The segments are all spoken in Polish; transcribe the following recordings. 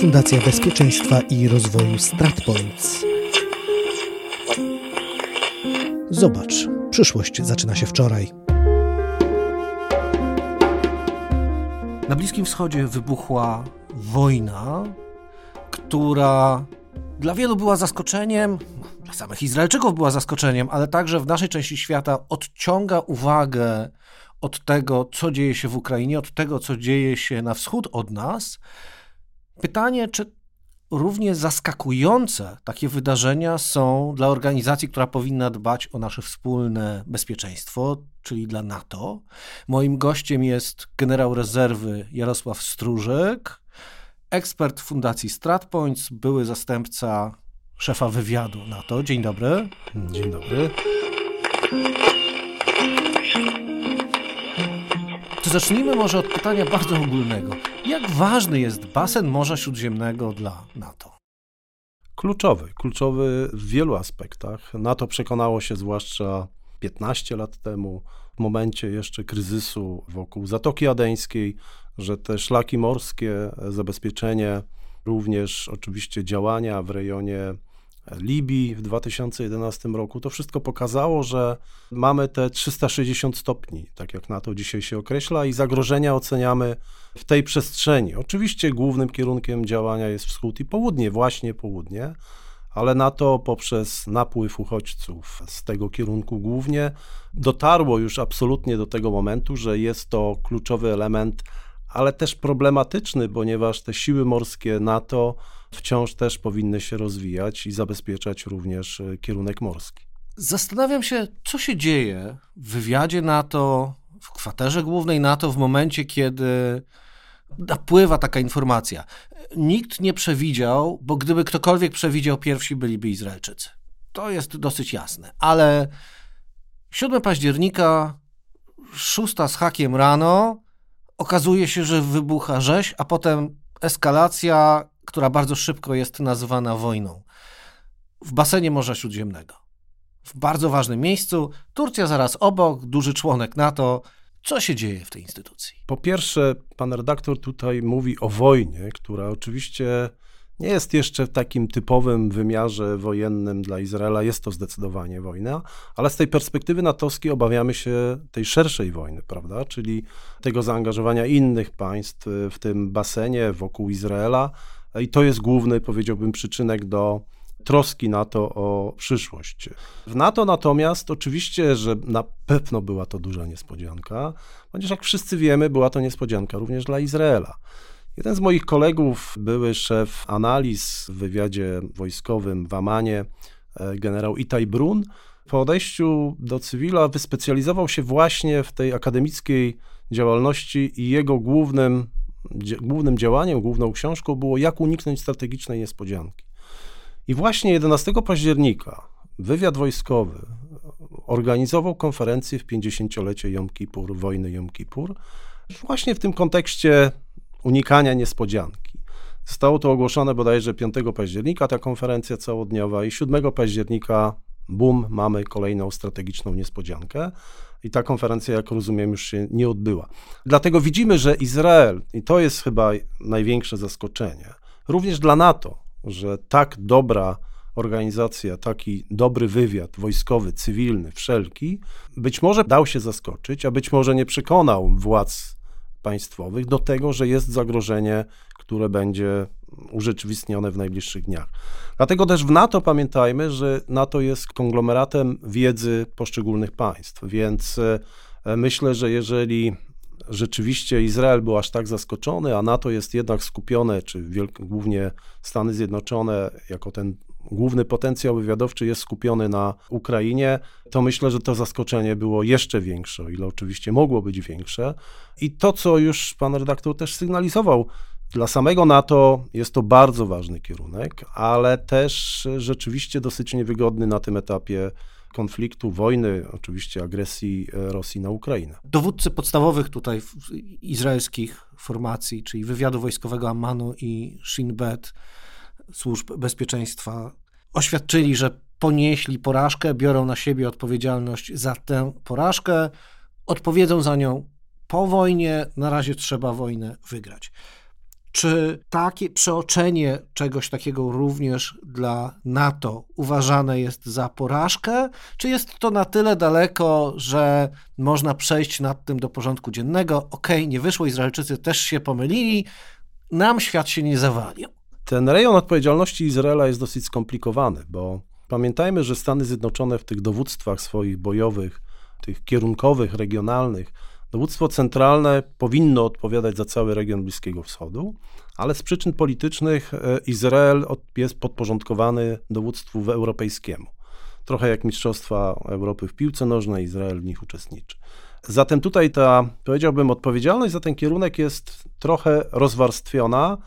Fundacja Bezpieczeństwa i Rozwoju StratPoints. Zobacz, przyszłość zaczyna się wczoraj. Na Bliskim Wschodzie wybuchła wojna, która dla wielu była zaskoczeniem, dla samych Izraelczyków była zaskoczeniem, ale także w naszej części świata odciąga uwagę od tego, co dzieje się w Ukrainie, od tego, co dzieje się na wschód od nas. Pytanie, czy równie zaskakujące takie wydarzenia są dla organizacji, która powinna dbać o nasze wspólne bezpieczeństwo, czyli dla NATO. Moim gościem jest generał rezerwy Jarosław Stróżek, ekspert Fundacji StratPoints, były zastępca szefa wywiadu NATO. Dzień dobry. Dzień dobry. Zacznijmy może od pytania bardzo ogólnego. Jak ważny jest basen Morza Śródziemnego dla NATO? Kluczowy, kluczowy w wielu aspektach. NATO przekonało się zwłaszcza 15 lat temu, w momencie jeszcze kryzysu wokół Zatoki Adeńskiej, że te szlaki morskie, zabezpieczenie, również oczywiście działania w rejonie Libii w 2011 roku, to wszystko pokazało, że mamy te 360 stopni, tak jak NATO dzisiaj się określa, i zagrożenia oceniamy w tej przestrzeni. Oczywiście głównym kierunkiem działania jest wschód i południe, właśnie południe, ale NATO poprzez napływ uchodźców z tego kierunku głównie dotarło już absolutnie do tego momentu, że jest to kluczowy element ale też problematyczny, ponieważ te siły morskie NATO wciąż też powinny się rozwijać i zabezpieczać również e, kierunek morski. Zastanawiam się, co się dzieje w wywiadzie NATO, w kwaterze głównej NATO w momencie, kiedy napływa taka informacja. Nikt nie przewidział, bo gdyby ktokolwiek przewidział, pierwsi byliby Izraelczycy. To jest dosyć jasne, ale 7 października, 6 z hakiem rano, okazuje się, że wybucha rzeź, a potem eskalacja, która bardzo szybko jest nazywana wojną. W basenie Morza Śródziemnego. W bardzo ważnym miejscu, Turcja zaraz obok, duży członek NATO. Co się dzieje w tej instytucji? Po pierwsze, pan redaktor tutaj mówi o wojnie, która oczywiście nie jest jeszcze w takim typowym wymiarze wojennym dla Izraela, jest to zdecydowanie wojna, ale z tej perspektywy natowskiej obawiamy się tej szerszej wojny, prawda? Czyli tego zaangażowania innych państw w tym basenie wokół Izraela. I to jest główny, powiedziałbym, przyczynek do troski NATO o przyszłość. W NATO natomiast oczywiście, że na pewno była to duża niespodzianka, ponieważ jak wszyscy wiemy, była to niespodzianka również dla Izraela. Jeden z moich kolegów, były szef analiz w wywiadzie wojskowym w Amanie, e, generał Itaj Brun, po odejściu do cywila wyspecjalizował się właśnie w tej akademickiej działalności i jego głównym, głównym działaniem, główną książką było jak uniknąć strategicznej niespodzianki. I właśnie 11 października wywiad wojskowy organizował konferencję w 50-lecie Jom Kippur, wojny Jom Kippur, właśnie w tym kontekście unikania niespodzianki. Zostało to ogłoszone bodajże 5 października, ta konferencja całodniowa, i 7 października, bum, mamy kolejną strategiczną niespodziankę. I ta konferencja, jak rozumiem, już się nie odbyła. Dlatego widzimy, że Izrael, i to jest chyba największe zaskoczenie, również dla NATO, że tak dobra organizacja, taki dobry wywiad wojskowy, cywilny, wszelki, być może dał się zaskoczyć, a być może nie przekonał władz państwowych do tego, że jest zagrożenie, które będzie urzeczywistnione w najbliższych dniach. Dlatego też w NATO pamiętajmy, że NATO jest konglomeratem wiedzy poszczególnych państw, więc e, myślę, że jeżeli rzeczywiście Izrael był aż tak zaskoczony, a NATO jest jednak skupione, czy głównie Stany Zjednoczone, jako ten główny potencjał wywiadowczy jest skupiony na Ukrainie, to myślę, że to zaskoczenie było jeszcze większe, o ile oczywiście mogło być większe. I to, co już pan redaktor też sygnalizował, dla samego NATO jest to bardzo ważny kierunek, ale też rzeczywiście dosyć niewygodny na tym etapie konfliktu, wojny, oczywiście agresji e, Rosji na Ukrainę. Dowódcy podstawowych tutaj izraelskich formacji, czyli wywiadu wojskowego Amanu i Shin Bet, służb bezpieczeństwa oświadczyli, że ponieśli porażkę, biorą na siebie odpowiedzialność za tę porażkę, odpowiedzą za nią po wojnie. Na razie trzeba wojnę wygrać. Czy takie przeoczenie czegoś takiego również dla NATO uważane jest za porażkę? Czy jest to na tyle daleko, że można przejść nad tym do porządku dziennego? Okej, okay, nie wyszło, Izraelczycy też się pomylili, nam świat się nie zawalił. Ten rejon odpowiedzialności Izraela jest dosyć skomplikowany, bo pamiętajmy, że Stany Zjednoczone w tych dowództwach swoich bojowych, tych kierunkowych, regionalnych, Dowództwo centralne powinno odpowiadać za cały region Bliskiego Wschodu, ale z przyczyn politycznych e, Izrael jest podporządkowany dowództwu europejskiemu. Trochę jak Mistrzostwa Europy w piłce nożnej, Izrael w nich uczestniczy. Zatem tutaj ta, powiedziałbym, odpowiedzialność za ten kierunek jest trochę rozwarstwiona.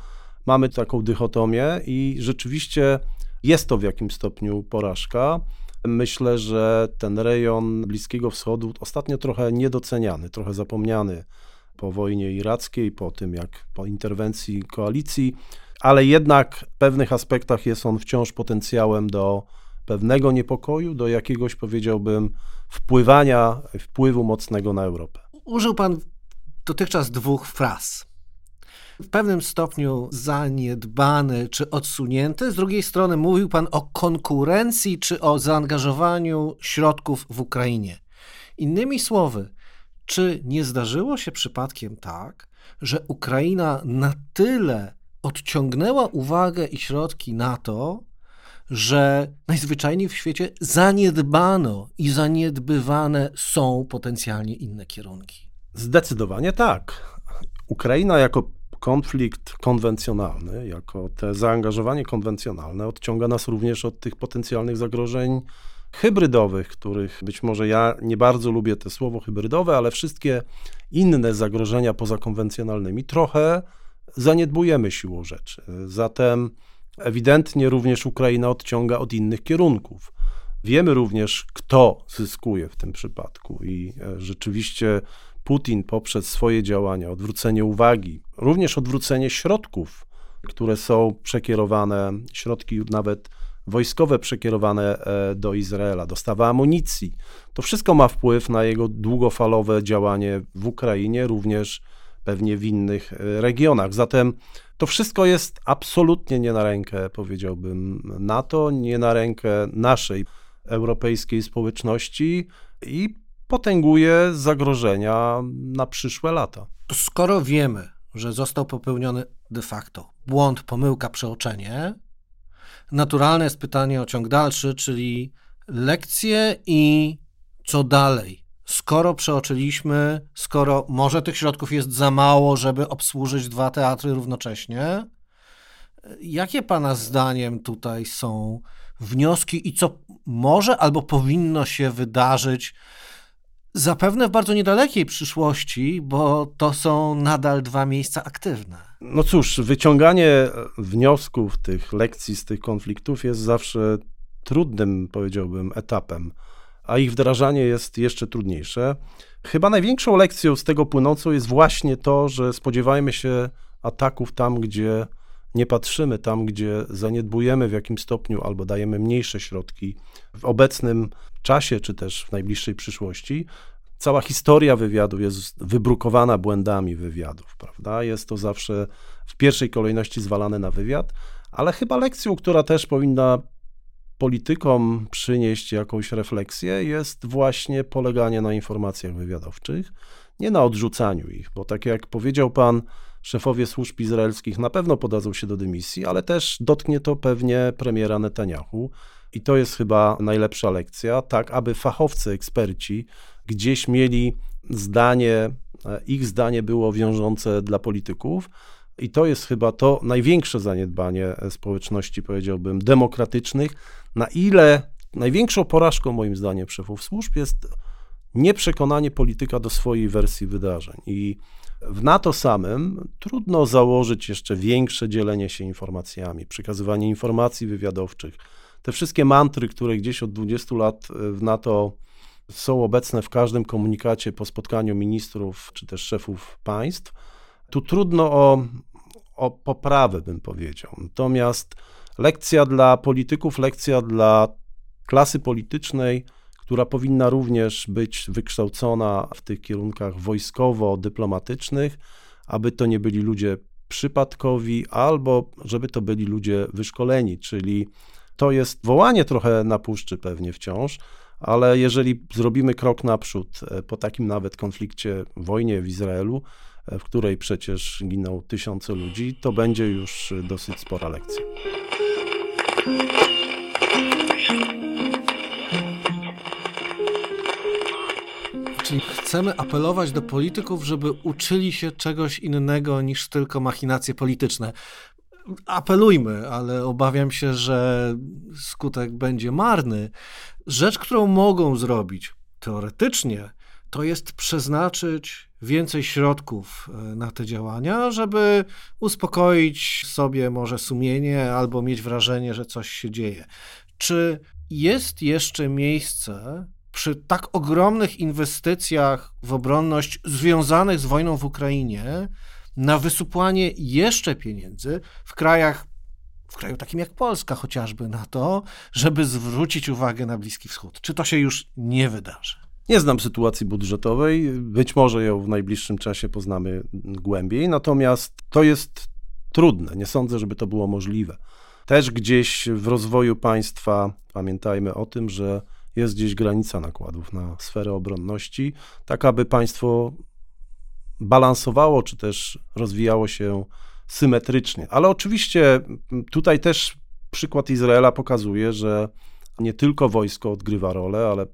Mamy taką dychotomię i rzeczywiście jest to w jakimś stopniu porażka. Myślę, że ten rejon Bliskiego Wschodu ostatnio trochę niedoceniany, trochę zapomniany po wojnie irackiej, po tym jak po interwencji koalicji, ale jednak w pewnych aspektach jest on wciąż potencjałem do pewnego niepokoju, do jakiegoś powiedziałbym wpływania, wpływu mocnego na Europę. Użył pan dotychczas dwóch fraz w pewnym stopniu zaniedbany czy odsunięty. Z drugiej strony mówił Pan o konkurencji czy o zaangażowaniu środków w Ukrainie. Innymi słowy, czy nie zdarzyło się przypadkiem tak, że Ukraina na tyle odciągnęła uwagę i środki NATO, że najzwyczajniej w świecie zaniedbano i zaniedbywane są potencjalnie inne kierunki? Zdecydowanie tak. Ukraina jako konflikt konwencjonalny, jako te zaangażowanie konwencjonalne odciąga nas również od tych potencjalnych zagrożeń hybrydowych, których być może ja nie bardzo lubię to słowo hybrydowe, ale wszystkie inne zagrożenia pozakonwencjonalnymi trochę zaniedbujemy siłą rzeczy. Zatem ewidentnie również Ukraina odciąga od innych kierunków. Wiemy również, kto zyskuje w tym przypadku i e, rzeczywiście Putin poprzez swoje działania, odwrócenie uwagi, również odwrócenie środków, które są przekierowane, środki nawet wojskowe przekierowane e, do Izraela, dostawa amunicji. To wszystko ma wpływ na jego długofalowe działanie w Ukrainie, również pewnie w innych e, regionach. Zatem to wszystko jest absolutnie nie na rękę, powiedziałbym, NATO, nie na rękę naszej europejskiej społeczności i potęguje zagrożenia na przyszłe lata. To skoro wiemy, że został popełniony de facto błąd, pomyłka, przeoczenie, naturalne jest pytanie o ciąg dalszy, czyli lekcje i co dalej. Skoro przeoczyliśmy, skoro może tych środków jest za mało, żeby obsłużyć dwa teatry równocześnie, jakie Pana zdaniem tutaj są wnioski i co może albo powinno się wydarzyć Zapewne w bardzo niedalekiej przyszłości, bo to są nadal dwa miejsca aktywne. No cóż, wyciąganie wniosków, tych lekcji z tych konfliktów jest zawsze trudnym, powiedziałbym, etapem, a ich wdrażanie jest jeszcze trudniejsze. Chyba największą lekcją z tego płynącą jest właśnie to, że spodziewajmy się ataków tam, gdzie nie patrzymy, tam, gdzie zaniedbujemy w jakimś stopniu albo dajemy mniejsze środki w obecnym czasie, czy też w najbliższej przyszłości, cała historia wywiadu jest wybrukowana błędami wywiadów, prawda? Jest to zawsze w pierwszej kolejności zwalane na wywiad, ale chyba lekcją, która też powinna politykom przynieść jakąś refleksję, jest właśnie poleganie na informacjach wywiadowczych, nie na odrzucaniu ich, bo tak jak powiedział pan, szefowie służb izraelskich na pewno podadzą się do dymisji, ale też dotknie to pewnie premiera Netanyahu, i to jest chyba najlepsza lekcja, tak aby fachowcy, eksperci gdzieś mieli zdanie, e, ich zdanie było wiążące dla polityków. I to jest chyba to największe zaniedbanie społeczności, powiedziałbym, demokratycznych. Na ile największą porażką, moim zdaniem, szefów służb jest nieprzekonanie polityka do swojej wersji wydarzeń. I w NATO samym trudno założyć jeszcze większe dzielenie się informacjami, przekazywanie informacji wywiadowczych, te wszystkie mantry, które gdzieś od 20 lat e, w NATO są obecne w każdym komunikacie po spotkaniu ministrów czy też szefów państw, tu trudno o, o poprawę, bym powiedział. Natomiast lekcja dla polityków, lekcja dla klasy politycznej, która powinna również być wykształcona w tych kierunkach wojskowo-dyplomatycznych, aby to nie byli ludzie przypadkowi, albo żeby to byli ludzie wyszkoleni, czyli to jest wołanie trochę na puszczy pewnie wciąż, ale jeżeli zrobimy krok naprzód e, po takim nawet konflikcie, wojnie w Izraelu, e, w której przecież giną tysiące ludzi, to będzie już dosyć spora lekcja. Czyli chcemy apelować do polityków, żeby uczyli się czegoś innego niż tylko machinacje polityczne. Apelujmy, ale obawiam się, że skutek będzie marny. Rzecz, którą mogą zrobić teoretycznie, to jest przeznaczyć więcej środków e, na te działania, żeby uspokoić sobie może sumienie albo mieć wrażenie, że coś się dzieje. Czy jest jeszcze miejsce przy tak ogromnych inwestycjach w obronność związanych z wojną w Ukrainie na wysupłanie jeszcze pieniędzy w krajach, w kraju takim jak Polska chociażby, na to, żeby zwrócić uwagę na Bliski Wschód? Czy to się już nie wydarzy? Nie znam sytuacji budżetowej, być może ją w najbliższym czasie poznamy głębiej, natomiast to jest trudne. Nie sądzę, żeby to było możliwe. Też gdzieś w rozwoju państwa pamiętajmy o tym, że jest gdzieś granica nakładów na sferę obronności, tak aby państwo balansowało, czy też rozwijało się symetrycznie. Ale oczywiście tutaj też przykład Izraela pokazuje, że nie tylko wojsko odgrywa rolę, ale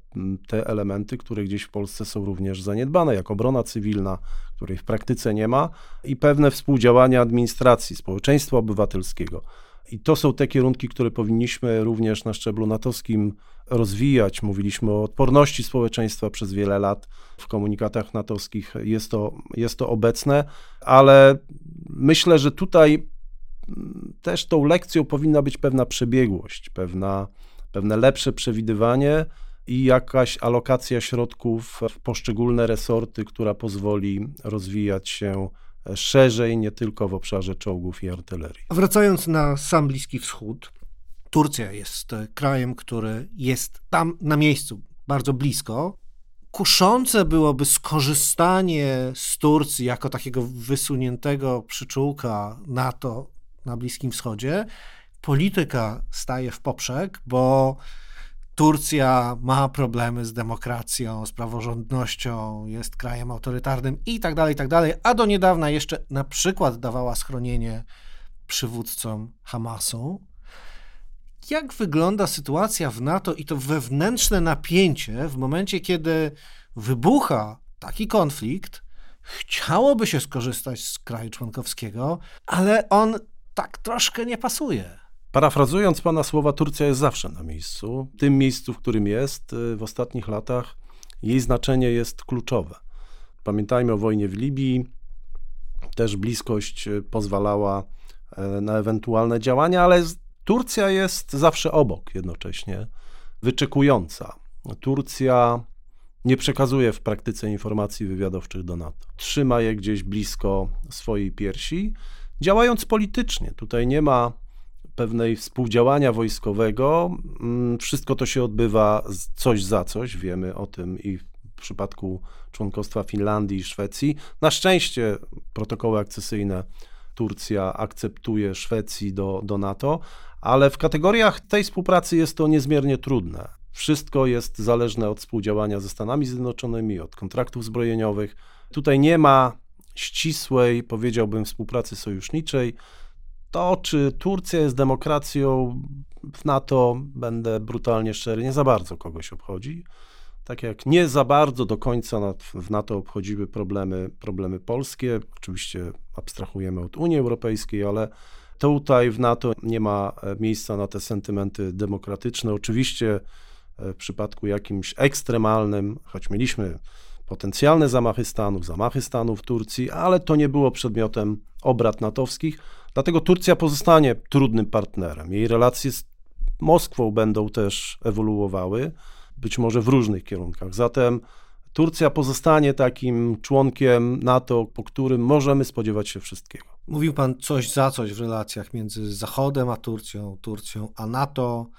te elementy, które gdzieś w Polsce są również zaniedbane, jak obrona cywilna, której w praktyce nie ma, i pewne współdziałanie administracji, społeczeństwa obywatelskiego. I to są te kierunki, które powinniśmy również na szczeblu natowskim rozwijać. Mówiliśmy o odporności społeczeństwa przez wiele lat w komunikatach natowskich. Jest to, jest to obecne, ale myślę, że tutaj też tą lekcją powinna być pewna przebiegłość, pewna, pewne lepsze przewidywanie i jakaś alokacja środków w poszczególne resorty, która pozwoli rozwijać się szerzej, nie tylko w obszarze czołgów i artylerii. Wracając na sam Bliski Wschód, Turcja jest krajem, który jest tam na miejscu, bardzo blisko. Kuszące byłoby skorzystanie z Turcji jako takiego wysuniętego przyczółka NATO na Bliskim Wschodzie. Polityka staje w poprzek, bo Turcja ma problemy z demokracją, z praworządnością, jest krajem autorytarnym i tak dalej, i tak dalej, a do niedawna jeszcze na przykład dawała schronienie przywódcom Hamasu. Jak wygląda sytuacja w NATO i to wewnętrzne napięcie w momencie, kiedy wybucha taki konflikt? Chciałoby się skorzystać z kraju członkowskiego, ale on tak troszkę nie pasuje. Parafrazując pana słowa, Turcja jest zawsze na miejscu. W tym miejscu, w którym jest y, w ostatnich latach, jej znaczenie jest kluczowe. Pamiętajmy o wojnie w Libii. Też bliskość y, pozwalała e, na ewentualne działania, ale Turcja jest zawsze obok jednocześnie, wyczekująca. Turcja nie przekazuje w praktyce informacji wywiadowczych do NATO. Trzyma je gdzieś blisko swojej piersi, działając politycznie. Tutaj nie ma pewnej współdziałania wojskowego. Mm, wszystko to się odbywa coś za coś, wiemy o tym i w przypadku członkostwa Finlandii i Szwecji. Na szczęście protokoły akcesyjne Turcja akceptuje Szwecji do, do NATO, ale w kategoriach tej współpracy jest to niezmiernie trudne. Wszystko jest zależne od współdziałania ze Stanami Zjednoczonymi, od kontraktów zbrojeniowych. Tutaj nie ma ścisłej, powiedziałbym, współpracy sojuszniczej. To, czy Turcja jest demokracją w NATO, będę brutalnie szczery, nie za bardzo kogoś obchodzi. Tak jak nie za bardzo do końca w NATO obchodziły problemy, problemy polskie. Oczywiście abstrahujemy od Unii Europejskiej, ale tutaj w NATO nie ma e, miejsca na te sentymenty demokratyczne. Oczywiście e, w przypadku jakimś ekstremalnym, choć mieliśmy potencjalne zamachy Stanów, zamachy Stanów w Turcji, ale to nie było przedmiotem obrad natowskich. Dlatego Turcja pozostanie trudnym partnerem. Jej relacje z Moskwą będą też ewoluowały, być może w różnych kierunkach. Zatem Turcja pozostanie takim członkiem NATO, po którym możemy spodziewać się wszystkiego. Mówił pan coś za coś w relacjach między Zachodem a Turcją, Turcją a NATO.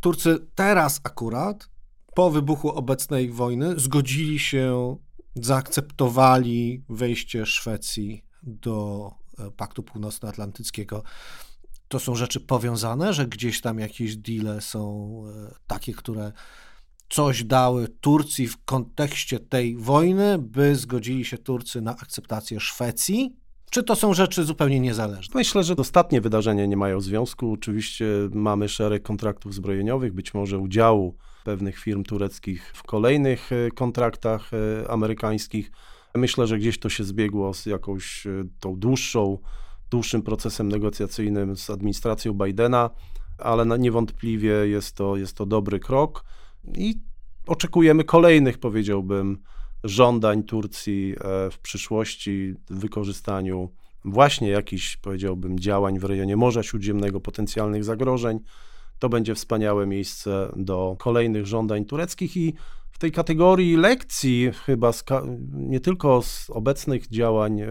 Turcy teraz akurat, po wybuchu obecnej wojny, zgodzili się, zaakceptowali wejście Szwecji do Paktu Północnoatlantyckiego. To są rzeczy powiązane, że gdzieś tam jakieś deale są e, takie, które coś dały Turcji w kontekście tej wojny, by zgodzili się Turcy na akceptację Szwecji? Czy to są rzeczy zupełnie niezależne? Myślę, że ostatnie wydarzenia nie mają związku. Oczywiście mamy szereg kontraktów zbrojeniowych, być może udziału pewnych firm tureckich w kolejnych e, kontraktach e, amerykańskich. Myślę, że gdzieś to się zbiegło z jakąś e, tą dłuższą, dłuższym procesem negocjacyjnym z administracją Bidena, ale niewątpliwie jest to, jest to dobry krok i oczekujemy kolejnych, powiedziałbym, żądań Turcji w przyszłości w wykorzystaniu właśnie jakichś, powiedziałbym, działań w rejonie Morza Śródziemnego, potencjalnych zagrożeń. To będzie wspaniałe miejsce do kolejnych żądań tureckich i w tej kategorii lekcji, chyba nie tylko z obecnych działań e,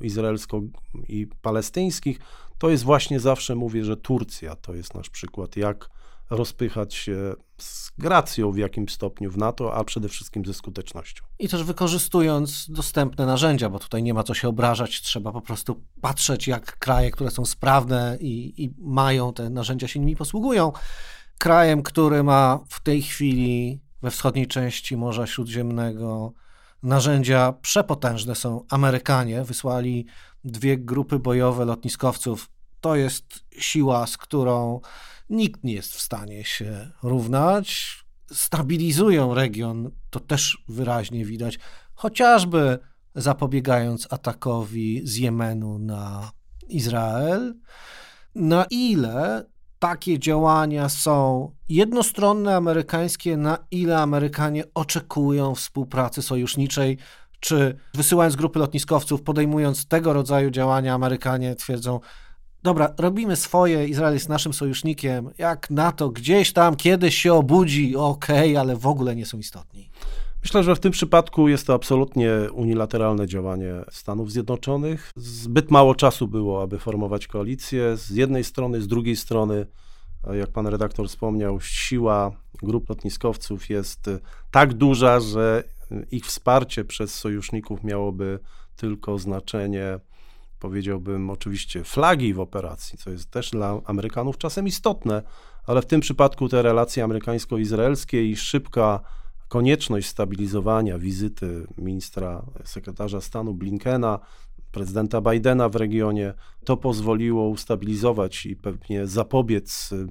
izraelsko- i palestyńskich, to jest właśnie zawsze mówię, że Turcja to jest nasz przykład, jak rozpychać się z gracją w jakimś stopniu w NATO, a przede wszystkim ze skutecznością. I też wykorzystując dostępne narzędzia, bo tutaj nie ma co się obrażać, trzeba po prostu patrzeć, jak kraje, które są sprawne i, i mają te narzędzia, się nimi posługują. Krajem, który ma w tej chwili we wschodniej części Morza Śródziemnego narzędzia przepotężne są Amerykanie. Wysłali dwie grupy bojowe lotniskowców. To jest siła, z którą nikt nie jest w stanie się równać. Stabilizują region, to też wyraźnie widać, chociażby zapobiegając atakowi z Jemenu na Izrael. Na ile takie działania są jednostronne amerykańskie, na ile Amerykanie oczekują współpracy sojuszniczej, czy wysyłając grupy lotniskowców, podejmując tego rodzaju działania, Amerykanie twierdzą, dobra, robimy swoje, Izrael jest naszym sojusznikiem, jak NATO gdzieś tam kiedyś się obudzi, okej, okay, ale w ogóle nie są istotni. Myślę, że w tym przypadku jest to absolutnie unilateralne działanie Stanów Zjednoczonych. Zbyt mało czasu było, aby formować koalicję. Z jednej strony, z drugiej strony, jak pan redaktor wspomniał, siła grup lotniskowców jest tak duża, że ich wsparcie przez sojuszników miałoby tylko znaczenie powiedziałbym, oczywiście flagi w operacji, co jest też dla Amerykanów czasem istotne, ale w tym przypadku te relacje amerykańsko-izraelskie i szybka konieczność stabilizowania wizyty ministra, sekretarza stanu Blinkena, prezydenta Bidena w regionie, to pozwoliło ustabilizować i pewnie zapobiec y,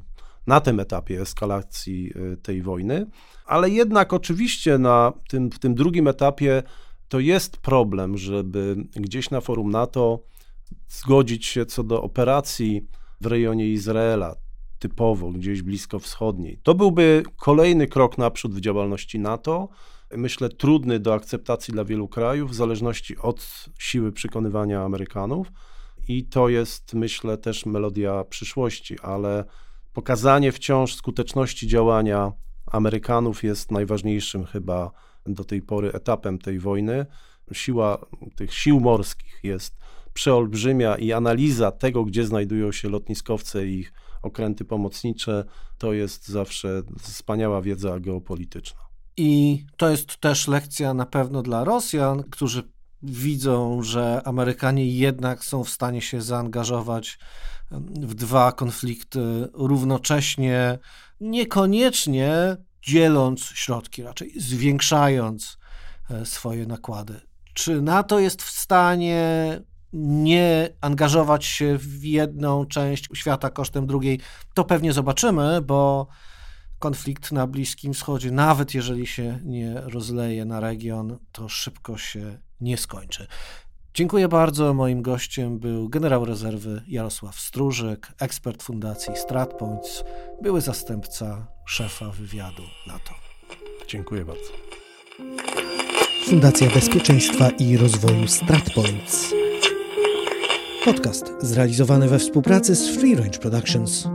na tym etapie eskalacji y, tej wojny. Ale jednak oczywiście na tym, w tym drugim etapie to jest problem, żeby gdzieś na forum NATO zgodzić się co do operacji w rejonie Izraela, typowo gdzieś blisko wschodniej. To byłby kolejny krok naprzód w działalności NATO. Myślę, trudny do akceptacji dla wielu krajów, w zależności od siły przekonywania Amerykanów. I to jest, myślę, też melodia przyszłości, ale pokazanie wciąż skuteczności działania Amerykanów jest najważniejszym chyba do tej pory etapem tej wojny. Siła tych sił morskich jest przeolbrzymia i analiza tego, gdzie znajdują się lotniskowce i ich okręty pomocnicze, to jest zawsze wspaniała wiedza geopolityczna. I to jest też lekcja na pewno dla Rosjan, którzy widzą, że Amerykanie jednak są w stanie się zaangażować w dwa konflikty równocześnie, niekoniecznie dzieląc środki, raczej zwiększając e, swoje nakłady. Czy NATO jest w stanie nie angażować się w jedną część świata kosztem drugiej, to pewnie zobaczymy, bo konflikt na Bliskim Wschodzie, nawet jeżeli się nie rozleje na region, to szybko się nie skończy. Dziękuję bardzo. Moim gościem był generał rezerwy Jarosław Stróżyk, ekspert Fundacji StratPoints, były zastępca szefa wywiadu NATO. Dziękuję bardzo. Fundacja Bezpieczeństwa i Rozwoju StratPoints. Podcast zrealizowany we współpracy z Free Range Productions.